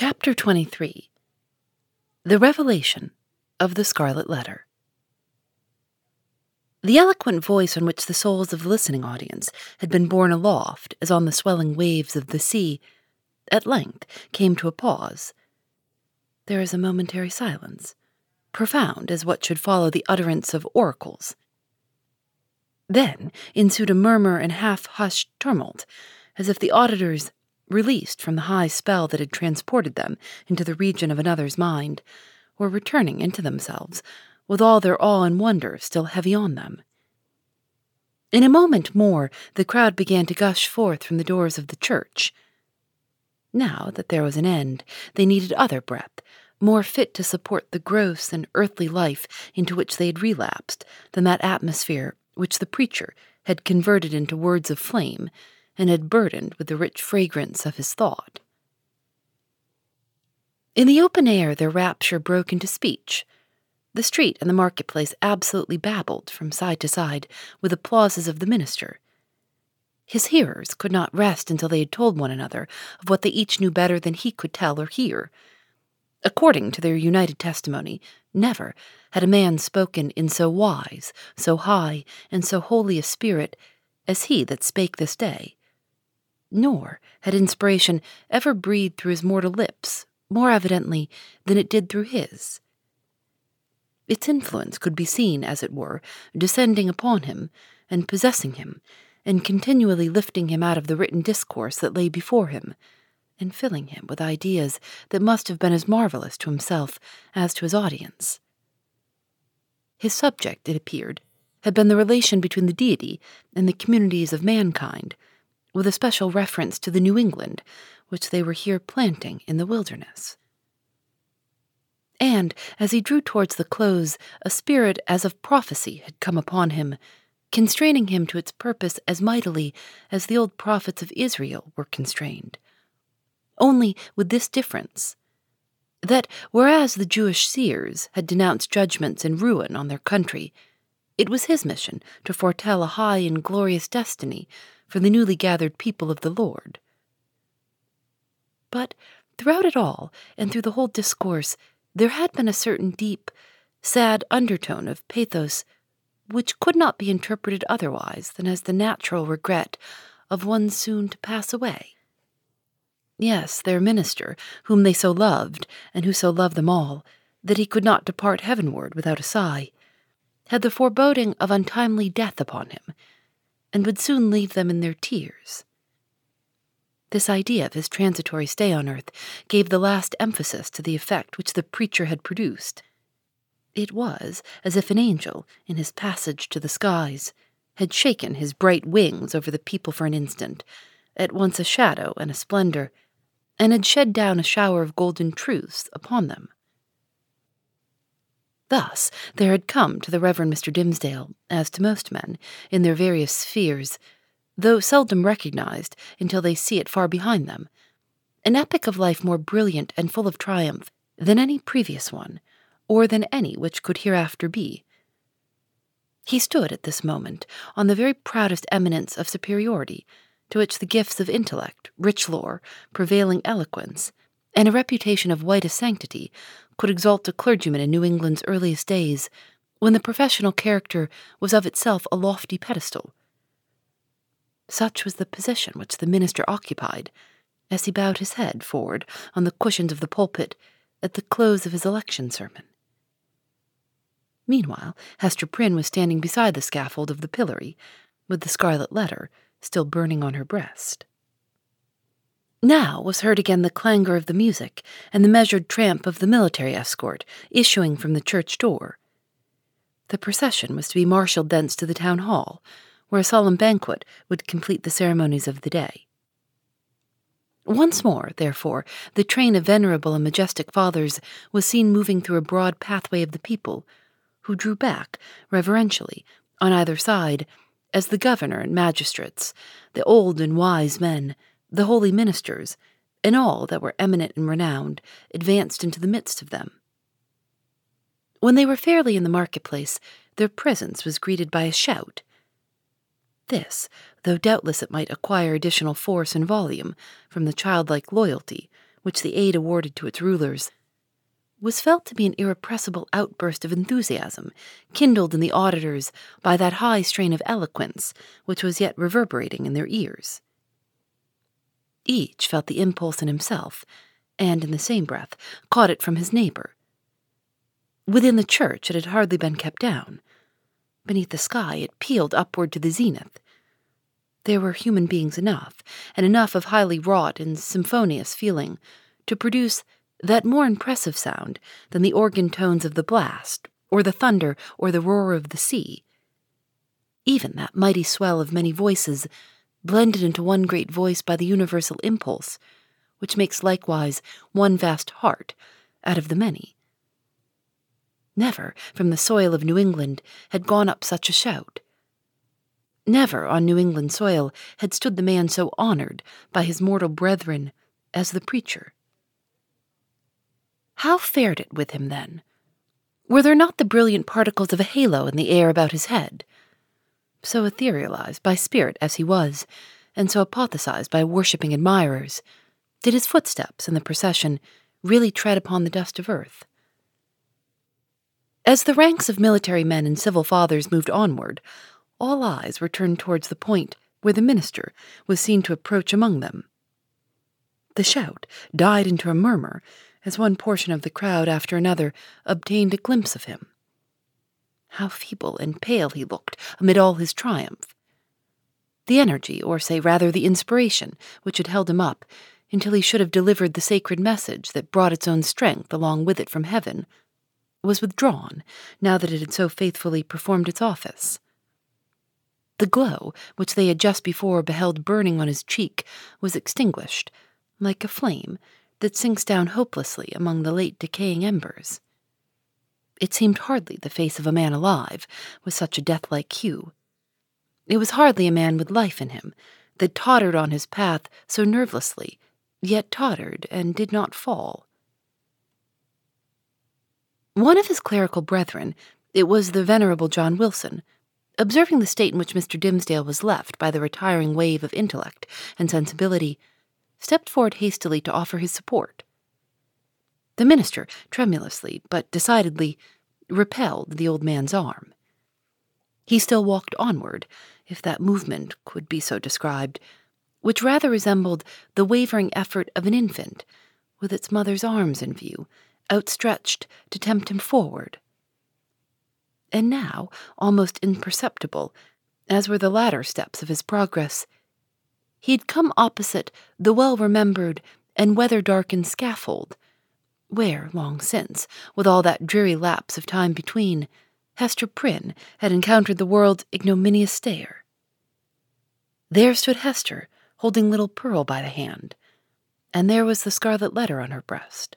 Chapter 23 The Revelation of the Scarlet Letter. The eloquent voice on which the souls of the listening audience had been borne aloft as on the swelling waves of the sea at length came to a pause. There is a momentary silence, profound as what should follow the utterance of oracles. Then ensued a murmur and half hushed tumult, as if the auditors released from the high spell that had transported them into the region of another's mind, were returning into themselves, with all their awe and wonder still heavy on them. In a moment more, the crowd began to gush forth from the doors of the church. Now that there was an end, they needed other breath, more fit to support the gross and earthly life into which they had relapsed than that atmosphere which the preacher had converted into words of flame and had burdened with the rich fragrance of his thought. In the open air, their rapture broke into speech. The street and the marketplace absolutely babbled from side to side with applauses of the minister. His hearers could not rest until they had told one another of what they each knew better than he could tell or hear. According to their united testimony, never had a man spoken in so wise, so high, and so holy a spirit as he that spake this day nor had inspiration ever breathed through his mortal lips more evidently than it did through his. Its influence could be seen, as it were, descending upon him and possessing him, and continually lifting him out of the written discourse that lay before him, and filling him with ideas that must have been as marvelous to himself as to his audience. His subject, it appeared, had been the relation between the deity and the communities of mankind with a special reference to the New England which they were here planting in the wilderness. And as he drew towards the close, a spirit as of prophecy had come upon him, constraining him to its purpose as mightily as the old prophets of Israel were constrained. Only with this difference that whereas the Jewish seers had denounced judgments and ruin on their country, it was his mission to foretell a high and glorious destiny for the newly gathered people of the Lord. But throughout it all, and through the whole discourse, there had been a certain deep, sad undertone of pathos which could not be interpreted otherwise than as the natural regret of one soon to pass away. Yes, their minister, whom they so loved, and who so loved them all, that he could not depart heavenward without a sigh, had the foreboding of untimely death upon him, and would soon leave them in their tears. This idea of his transitory stay on earth gave the last emphasis to the effect which the preacher had produced. It was as if an angel, in his passage to the skies, had shaken his bright wings over the people for an instant, at once a shadow and a splendor, and had shed down a shower of golden truths upon them. Thus there had come to the Reverend Mr. Dimmesdale, as to most men, in their various spheres, though seldom recognized until they see it far behind them, an epoch of life more brilliant and full of triumph than any previous one, or than any which could hereafter be. He stood at this moment on the very proudest eminence of superiority, to which the gifts of intellect, rich lore, prevailing eloquence, and a reputation of whitest sanctity could exalt a clergyman in New England's earliest days, when the professional character was of itself a lofty pedestal. Such was the position which the minister occupied, as he bowed his head forward on the cushions of the pulpit at the close of his election sermon. Meanwhile, Hester Prynne was standing beside the scaffold of the pillory, with the scarlet letter still burning on her breast. Now was heard again the clangor of the music and the measured tramp of the military escort issuing from the church door. The procession was to be marshalled thence to the town hall, where a solemn banquet would complete the ceremonies of the day. Once more, therefore, the train of venerable and majestic fathers was seen moving through a broad pathway of the people, who drew back, reverentially, on either side, as the governor and magistrates, the old and wise men, the holy ministers, and all that were eminent and renowned, advanced into the midst of them. When they were fairly in the marketplace, their presence was greeted by a shout. This, though doubtless it might acquire additional force and volume from the childlike loyalty which the aid awarded to its rulers, was felt to be an irrepressible outburst of enthusiasm, kindled in the auditors by that high strain of eloquence which was yet reverberating in their ears. Each felt the impulse in himself, and in the same breath caught it from his neighbor. Within the church it had hardly been kept down. Beneath the sky it pealed upward to the zenith. There were human beings enough, and enough of highly wrought and symphonious feeling, to produce that more impressive sound than the organ tones of the blast, or the thunder, or the roar of the sea. Even that mighty swell of many voices, blended into one great voice by the universal impulse, which makes likewise one vast heart out of the many. Never from the soil of New England had gone up such a shout. Never on New England soil had stood the man so honored by his mortal brethren as the preacher. How fared it with him then? Were there not the brilliant particles of a halo in the air about his head? So etherealized by spirit as he was, and so apotheosized by worshipping admirers, did his footsteps in the procession really tread upon the dust of earth? As the ranks of military men and civil fathers moved onward, all eyes were turned towards the point where the minister was seen to approach among them. The shout died into a murmur as one portion of the crowd after another obtained a glimpse of him. How feeble and pale he looked amid all his triumph. The energy, or say rather the inspiration, which had held him up until he should have delivered the sacred message that brought its own strength along with it from heaven, was withdrawn now that it had so faithfully performed its office. The glow, which they had just before beheld burning on his cheek, was extinguished, like a flame that sinks down hopelessly among the late decaying embers. It seemed hardly the face of a man alive, with such a death-like hue. It was hardly a man with life in him, that tottered on his path so nervelessly, yet tottered and did not fall. One of his clerical brethren, it was the venerable John Wilson, observing the state in which Mr. Dimmesdale was left by the retiring wave of intellect and sensibility, stepped forward hastily to offer his support. The minister, tremulously but decidedly, repelled the old man's arm. He still walked onward, if that movement could be so described, which rather resembled the wavering effort of an infant, with its mother's arms in view, outstretched to tempt him forward. And now, almost imperceptible, as were the latter steps of his progress, he had come opposite the well remembered and weather darkened scaffold, where, long since, with all that dreary lapse of time between, Hester Prynne had encountered the world's ignominious stare. There stood Hester, holding little Pearl by the hand, and there was the scarlet letter on her breast.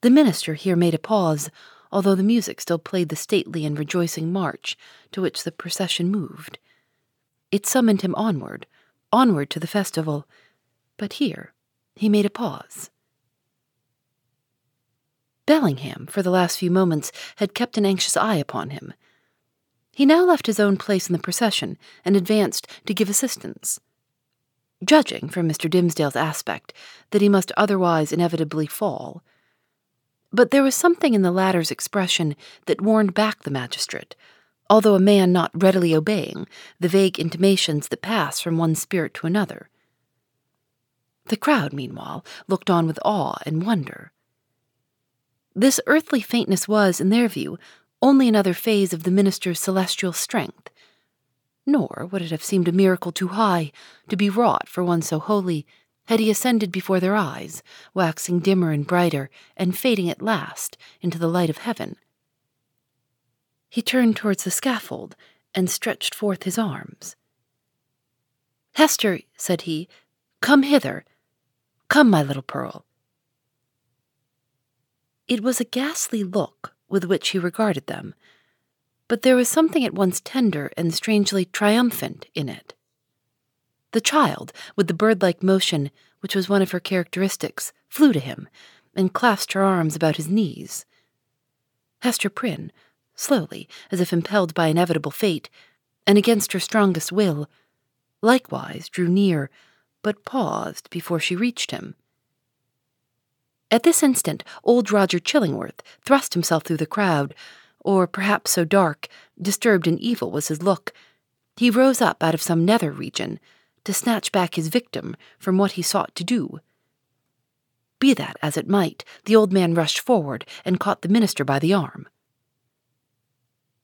The minister here made a pause, although the music still played the stately and rejoicing march to which the procession moved. It summoned him onward, onward to the festival, but here he made a pause. Bellingham, for the last few moments, had kept an anxious eye upon him. He now left his own place in the procession and advanced to give assistance. Judging from Mr. Dimmesdale's aspect that he must otherwise inevitably fall. But there was something in the latter's expression that warned back the magistrate, although a man not readily obeying the vague intimations that pass from one spirit to another. The crowd, meanwhile, looked on with awe and wonder. This earthly faintness was, in their view, only another phase of the minister's celestial strength. Nor would it have seemed a miracle too high to be wrought for one so holy had he ascended before their eyes, waxing dimmer and brighter, and fading at last into the light of heaven. He turned towards the scaffold and stretched forth his arms. Hester, said he, come hither. Come, my little Pearl. It was a ghastly look with which he regarded them, but there was something at once tender and strangely triumphant in it. The child, with the bird like motion which was one of her characteristics, flew to him and clasped her arms about his knees. Hester Prynne, slowly, as if impelled by inevitable fate, and against her strongest will, likewise drew near, but paused before she reached him. At this instant, old Roger Chillingworth thrust himself through the crowd, or perhaps so dark, disturbed and evil was his look. He rose up out of some nether region to snatch back his victim from what he sought to do. Be that as it might, the old man rushed forward and caught the minister by the arm.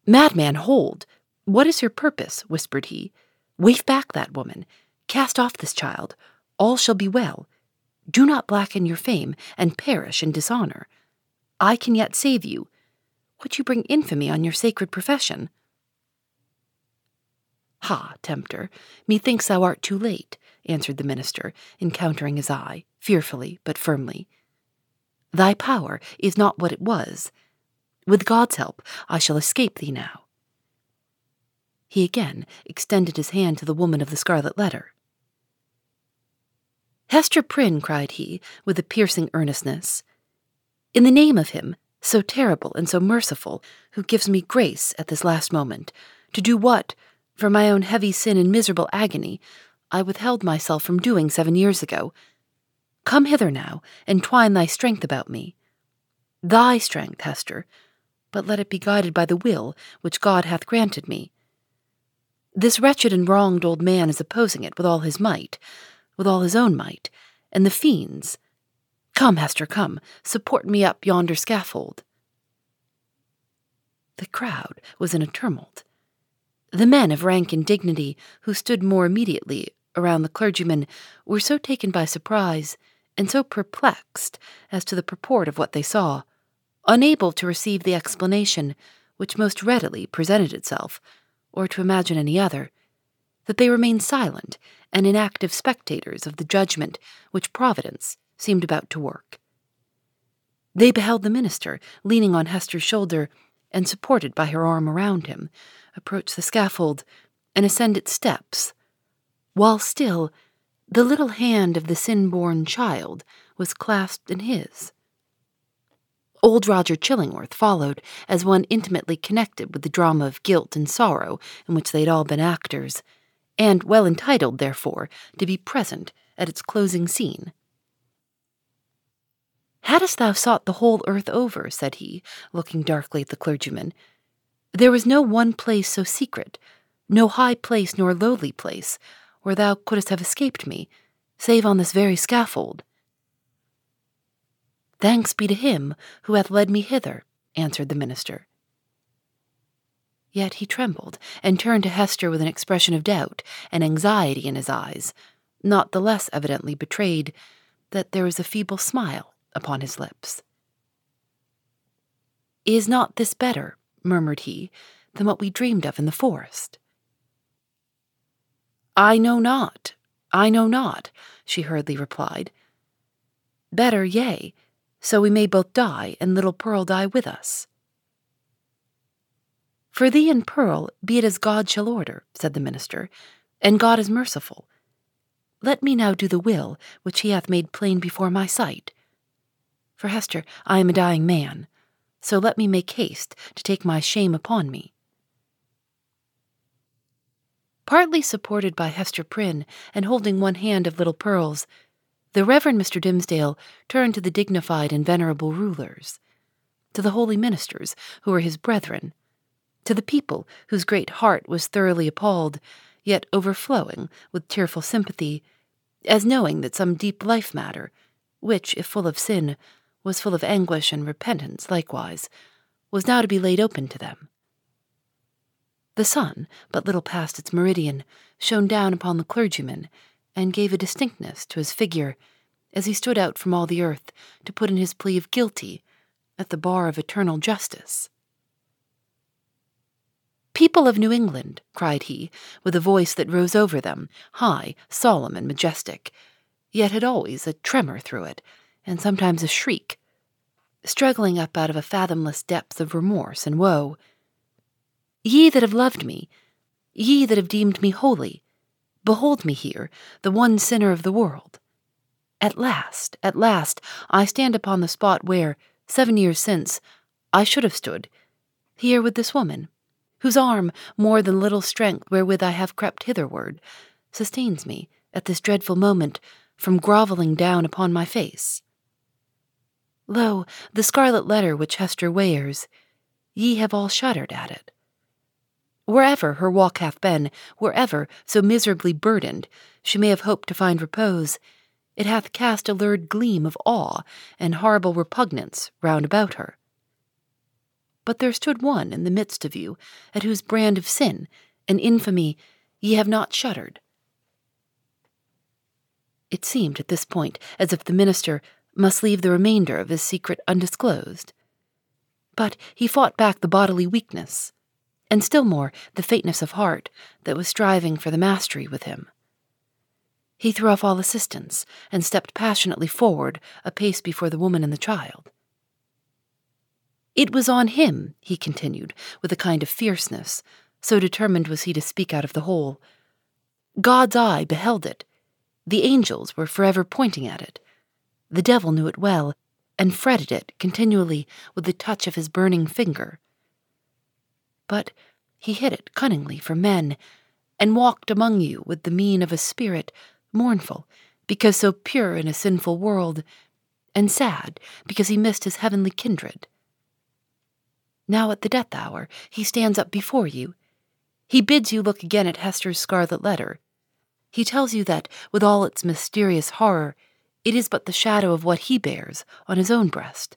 Madman, hold! What is your purpose? whispered he. Wave back that woman. Cast off this child. All shall be well. Do not blacken your fame and perish in dishonor. I can yet save you. Would you bring infamy on your sacred profession? Ha, tempter, methinks thou art too late, answered the minister, encountering his eye, fearfully but firmly. Thy power is not what it was. With God's help, I shall escape thee now. He again extended his hand to the woman of the scarlet letter. Hester Prynne, cried he, with a piercing earnestness, in the name of him, so terrible and so merciful, who gives me grace at this last moment, to do what, for my own heavy sin and miserable agony, I withheld myself from doing seven years ago, come hither now, and twine thy strength about me. Thy strength, Hester, but let it be guided by the will which God hath granted me. This wretched and wronged old man is opposing it with all his might, with all his own might, and the fiends. Come, Hester, come, support me up yonder scaffold. The crowd was in a tumult. The men of rank and dignity who stood more immediately around the clergyman were so taken by surprise and so perplexed as to the purport of what they saw, unable to receive the explanation which most readily presented itself, or to imagine any other, that they remained silent and inactive spectators of the judgment which Providence seemed about to work. They beheld the minister, leaning on Hester's shoulder and supported by her arm around him, approach the scaffold and ascend its steps, while still the little hand of the sin-born child was clasped in his. Old Roger Chillingworth followed as one intimately connected with the drama of guilt and sorrow in which they had all been actors, and well entitled, therefore, to be present at its closing scene. Hadst thou sought the whole earth over, said he, looking darkly at the clergyman, there was no one place so secret, no high place nor lowly place, where thou couldst have escaped me, save on this very scaffold. Thanks be to him who hath led me hither, answered the minister. Yet he trembled and turned to Hester with an expression of doubt and anxiety in his eyes, not the less evidently betrayed that there was a feeble smile upon his lips. Is not this better, murmured he, than what we dreamed of in the forest? I know not, I know not, she hurriedly replied. Better, yea, so we may both die and little Pearl die with us. For thee and Pearl, be it as God shall order, said the minister, and God is merciful. Let me now do the will which he hath made plain before my sight. For Hester, I am a dying man, so let me make haste to take my shame upon me. Partly supported by Hester Prynne and holding one hand of little Pearl's, the Reverend Mr. Dimmesdale turned to the dignified and venerable rulers, to the holy ministers who were his brethren, to the people whose great heart was thoroughly appalled, yet overflowing with tearful sympathy, as knowing that some deep life matter, which, if full of sin, was full of anguish and repentance likewise, was now to be laid open to them. The sun, but little past its meridian, shone down upon the clergyman and gave a distinctness to his figure as he stood out from all the earth to put in his plea of guilty at the bar of eternal justice. People of New England, cried he, with a voice that rose over them, high, solemn, and majestic, yet had always a tremor through it, and sometimes a shriek, struggling up out of a fathomless depth of remorse and woe. Ye that have loved me, ye that have deemed me holy, Behold me here, the one sinner of the world. At last, at last, I stand upon the spot where, seven years since, I should have stood, here with this woman, whose arm, more than little strength wherewith I have crept hitherward, sustains me, at this dreadful moment, from grovelling down upon my face. Lo, the scarlet letter which Hester wears, ye have all shuddered at it. Wherever her walk hath been, wherever, so miserably burdened, she may have hoped to find repose, it hath cast a lurid gleam of awe and horrible repugnance round about her. But there stood one in the midst of you, at whose brand of sin and infamy ye have not shuddered. It seemed at this point as if the minister must leave the remainder of his secret undisclosed. But he fought back the bodily weakness, and still more the faintness of heart that was striving for the mastery with him. He threw off all assistance and stepped passionately forward a pace before the woman and the child. It was on him, he continued, with a kind of fierceness, so determined was he to speak out of the whole. God's eye beheld it. The angels were forever pointing at it. The devil knew it well, and fretted it continually with the touch of his burning finger. But he hid it cunningly from men, and walked among you with the mien of a spirit, mournful, because so pure in a sinful world, and sad, because he missed his heavenly kindred. Now at the death hour he stands up before you. He bids you look again at Hester's scarlet letter. He tells you that, with all its mysterious horror, it is but the shadow of what he bears on his own breast,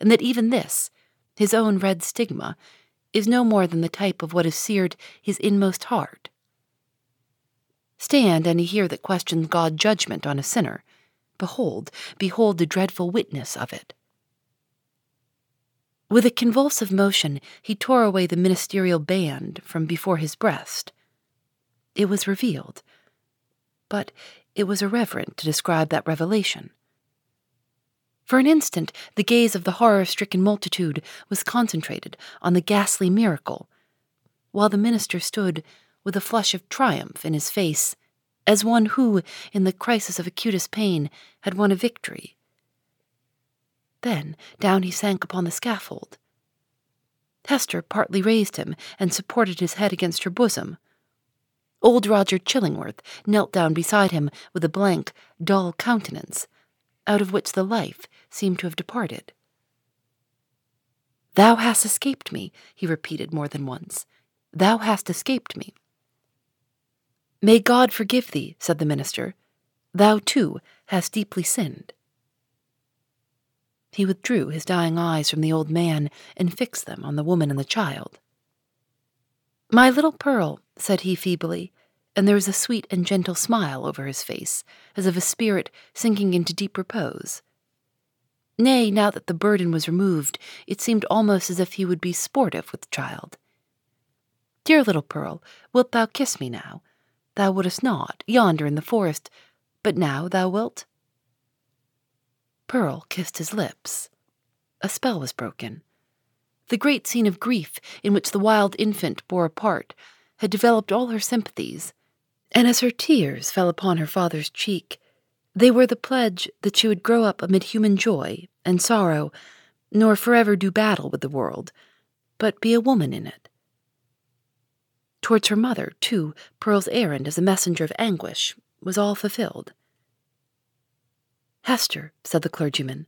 and that even this, his own red stigma, is no more than the type of what has seared his inmost heart. Stand any here that questions God's judgment on a sinner. Behold, behold the dreadful witness of it. With a convulsive motion, he tore away the ministerial band from before his breast. It was revealed, but it was irreverent to describe that revelation. For an instant, the gaze of the horror stricken multitude was concentrated on the ghastly miracle, while the minister stood with a flush of triumph in his face, as one who, in the crisis of acutest pain, had won a victory. Then down he sank upon the scaffold. Hester partly raised him and supported his head against her bosom. Old Roger Chillingworth knelt down beside him with a blank, dull countenance, out of which the life seemed to have departed. Thou hast escaped me, he repeated more than once. Thou hast escaped me. May God forgive thee, said the minister. Thou, too, hast deeply sinned. He withdrew his dying eyes from the old man and fixed them on the woman and the child. My little Pearl, said he feebly, and there was a sweet and gentle smile over his face, as of a spirit sinking into deep repose. Nay, now that the burden was removed, it seemed almost as if he would be sportive with the child. Dear little Pearl, wilt thou kiss me now? Thou wouldst not, yonder in the forest, but now thou wilt? Pearl kissed his lips. A spell was broken. The great scene of grief in which the wild infant bore a part had developed all her sympathies, and as her tears fell upon her father's cheek, they were the pledge that she would grow up amid human joy and sorrow, nor forever do battle with the world, but be a woman in it. Towards her mother, too, Pearl's errand as a messenger of anguish was all fulfilled. Hester, said the clergyman,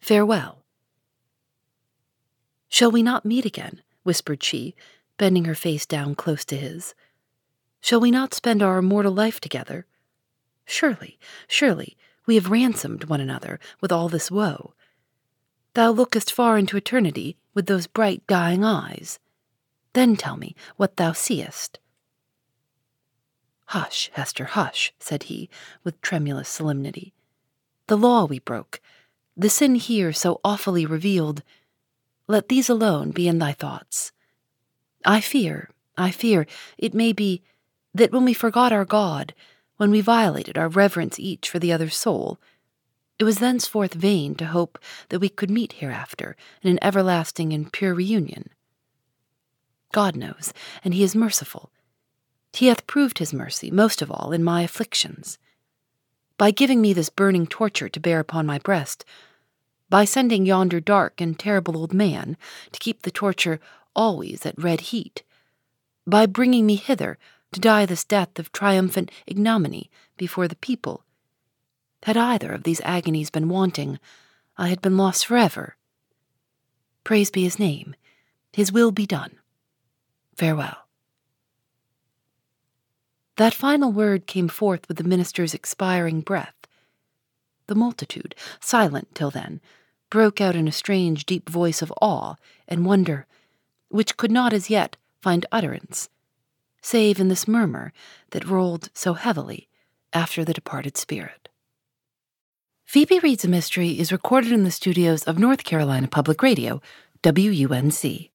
farewell. Shall we not meet again? whispered she, bending her face down close to his. Shall we not spend our immortal life together? Surely, surely, we have ransomed one another with all this woe. Thou lookest far into eternity with those bright, dying eyes. Then tell me what thou seest. Hush, Hester, hush, said he, with tremulous solemnity. The law we broke, the sin here so awfully revealed, let these alone be in thy thoughts. I fear, I fear, it may be, that when we forgot our God, when we violated our reverence each for the other's soul, it was thenceforth vain to hope that we could meet hereafter in an everlasting and pure reunion. God knows, and He is merciful. He hath proved His mercy, most of all, in my afflictions. By giving me this burning torture to bear upon my breast, by sending yonder dark and terrible old man to keep the torture always at red heat, by bringing me hither to die this death of triumphant ignominy before the people. Had either of these agonies been wanting, I had been lost forever. Praise be his name. His will be done. Farewell. That final word came forth with the minister's expiring breath. The multitude, silent till then, broke out in a strange, deep voice of awe and wonder, which could not as yet find utterance, save in this murmur that rolled so heavily after the departed spirit. Phoebe Reads a Mystery is recorded in the studios of North Carolina Public Radio, WUNC.